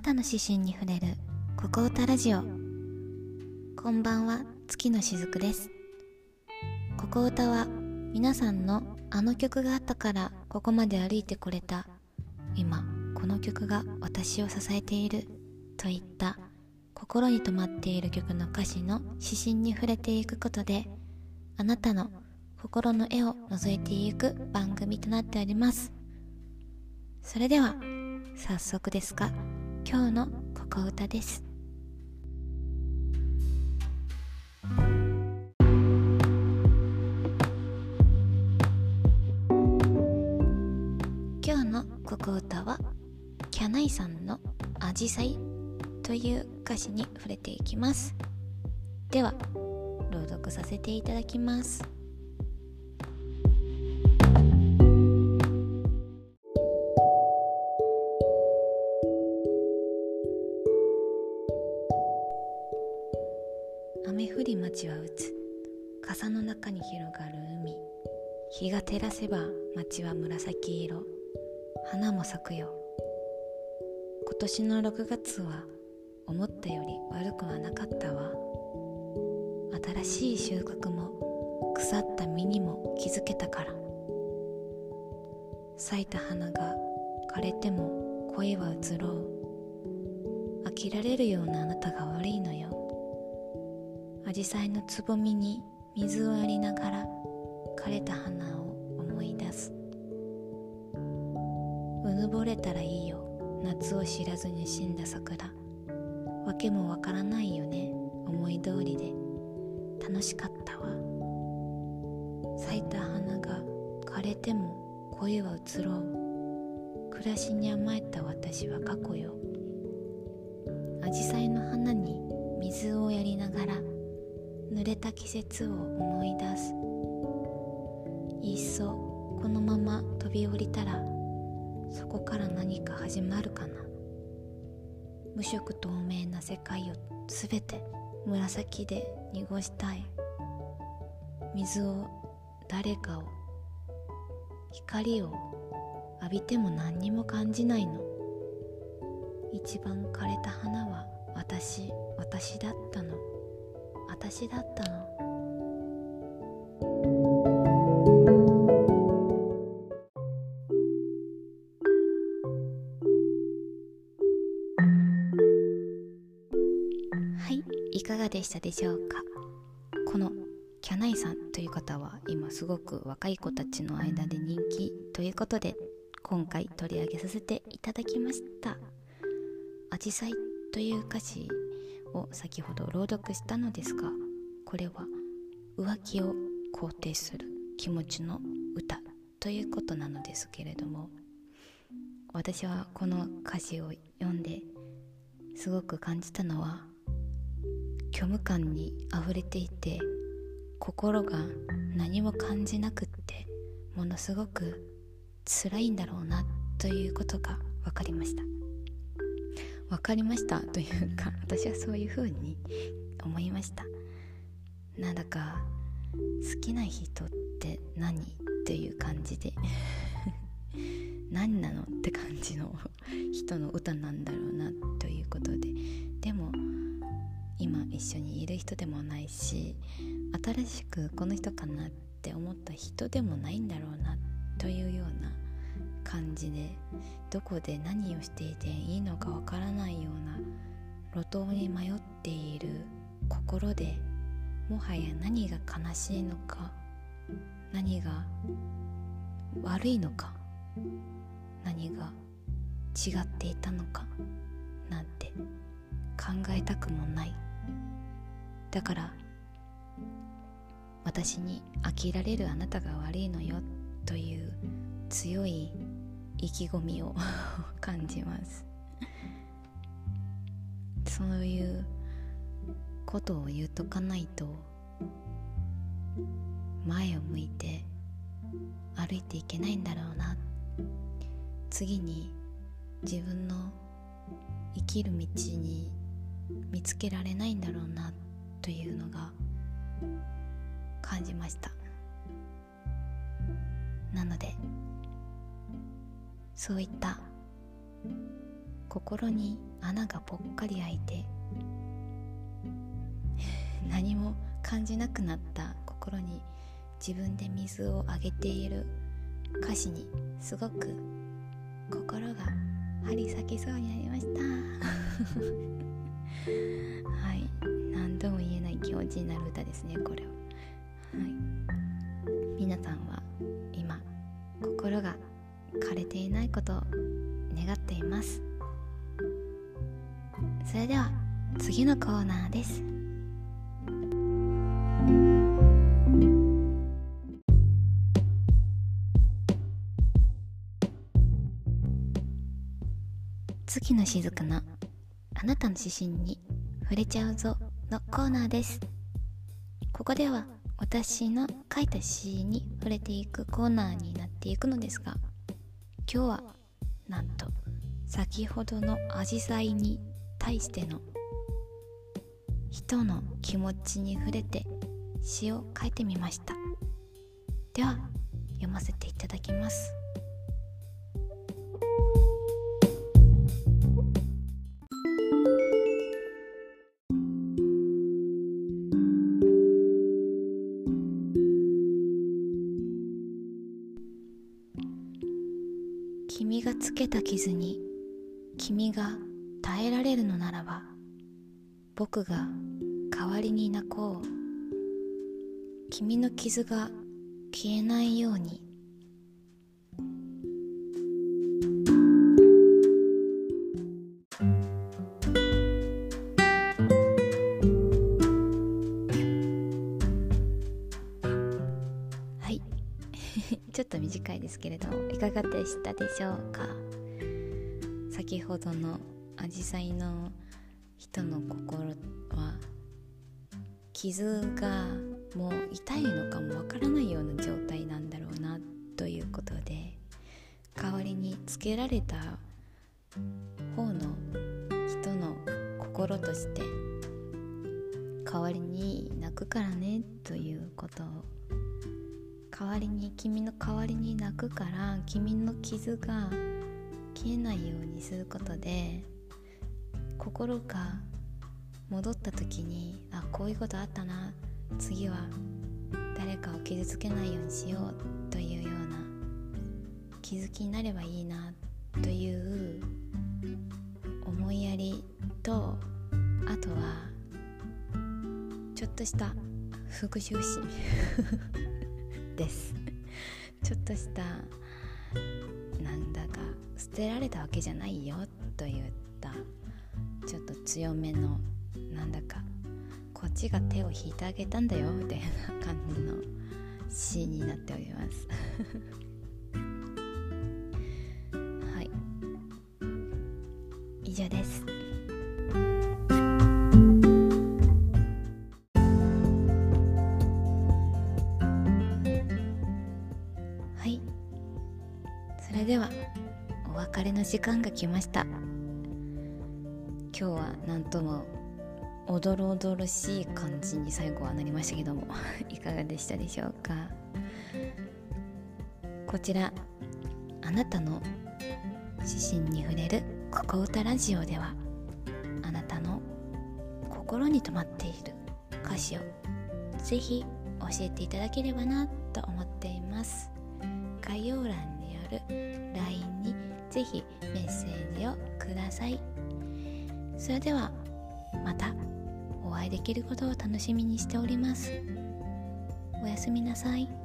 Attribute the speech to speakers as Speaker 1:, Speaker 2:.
Speaker 1: なたの指針に触れるここ歌ラジオ。こんばんは月のしずくです。ここ歌は皆さんのあの曲があったからここまで歩いてこれた。今この曲が私を支えているといった心に留まっている曲の歌詞の指針に触れていくことであなたの心の絵を覗いていく番組となっております。それでは早速ですが今日のここ歌です。今日のここ歌はキャナイさんの「アジサイ」という歌詞に触れていきます。では朗読させていただきます。雨降り街は打つ。傘の中に広がる海。日が照らせば街は紫色。花も咲くよ。今年の6月は思ったより悪くはなかったわ。新しい収穫も腐った実にも気づけたから。咲いた花が枯れても恋は移ろう。飽きられるようなあなたが悪いのよ。アジサイのつぼみに水をやりながら枯れた花を思い出す。うぬぼれたらいいよ。夏を知らずに死んだ桜。わけもわからないよね。思い通りで。楽しかったわ。咲いた花が枯れても恋は移ろう。暮らしに甘えた私は過去よ。アジサイの花に水をやりながら濡れた季節を思い出す。いっそこのまま飛び降りたらそこから何か始まるかな。無色透明な世界をすべて紫で濁したい。水を誰かを光を浴びても何にも感じないの。一番枯れた花は私私だったの。私だったの。はいいかがでしたでしょうか？このキャナイさんという方は今すごく若い子たちの間で人気ということで今回取り上げさせていただきました「アジサイ」という歌詞を先ほど朗読したのですがこれは浮気を肯定する気持ちの歌ということなのですけれども私はこの歌詞を読んですごく感じたのは虚無感にあふれていて心が何も感じなくってものすごく辛いんだろうなということが分かりました。分かりました。というか私はそういうふうに思いました。なんだか好きな人って何っていう感じで 何なのって感じの人の歌なんだろうなということででも今一緒にいる人でもないし新しくこの人かなって思った人でもないんだろうなというような感じでどこで何をしていていいのかわからないような路頭に迷っている心でもはや何が悲しいのか何が悪いのか何が違っていたのかなんて考えたくもない。だから私に飽きられるあなたが悪いのよという強い意気込みを 感じます。そういうことを言うとかないと前を向いて歩いていけないんだろうな。次に自分の生きる道に見つけられないんだろうなというのが感じました。なのでそういった。心に穴がぽっかり開いて何も感じなくなった。心に自分で水をあげている歌詞にすごく心が張り裂けそうになりました。はい。何度も言えない気持ちになる歌ですねこれは。はい。皆さんは今心が枯れていないことを願っています。それでは次のコーナーです。月のしずくのあなたの指針に触れちゃうぞのコーナーです。ここでは私の書いた詩に触れていくコーナーになっていくのですが今日はなんと先ほどのアジサイに対しての人の気持ちに触れて詩を書いてみました。では読ませていただきます。つけた傷に君が耐えられるのならば僕が代わりに泣こう。君の傷が消えないように。ちょっと短いですけれどいかがでしたでしょうか？先ほどのアジサイの人の心は傷がもう痛いのかもわからないような状態なんだろうなということで代わりにつけられた方の人の心として代わりに泣くからねということを代わりに君の代わりに泣くから君の傷が消えないようにすることで心が戻った時にあこういうことあったな次は誰かを傷つけないようにしようというような気づきになればいいなという思いやりとあとはちょっとした復讐心。です。ちょっとしたなんだか捨てられたわけじゃないよといった。ちょっと強めのなんだかこっちが手を引いてあげたんだよみたいな感じの詩になっております。はい。以上です。れではお別れの時間が来ました。今日はなんともおどろおどろしい感じに最後はなりましたけども いかがでしたでしょうか？こちらあなたの指針に触れる「ここ歌ラジオ」ではあなたの心に留まっている歌詞をぜひ教えていただければなと思っています。概要欄にる LINE にぜひメッセージをくださいそれではまたお会いできることを楽しみにしておりますおやすみなさい。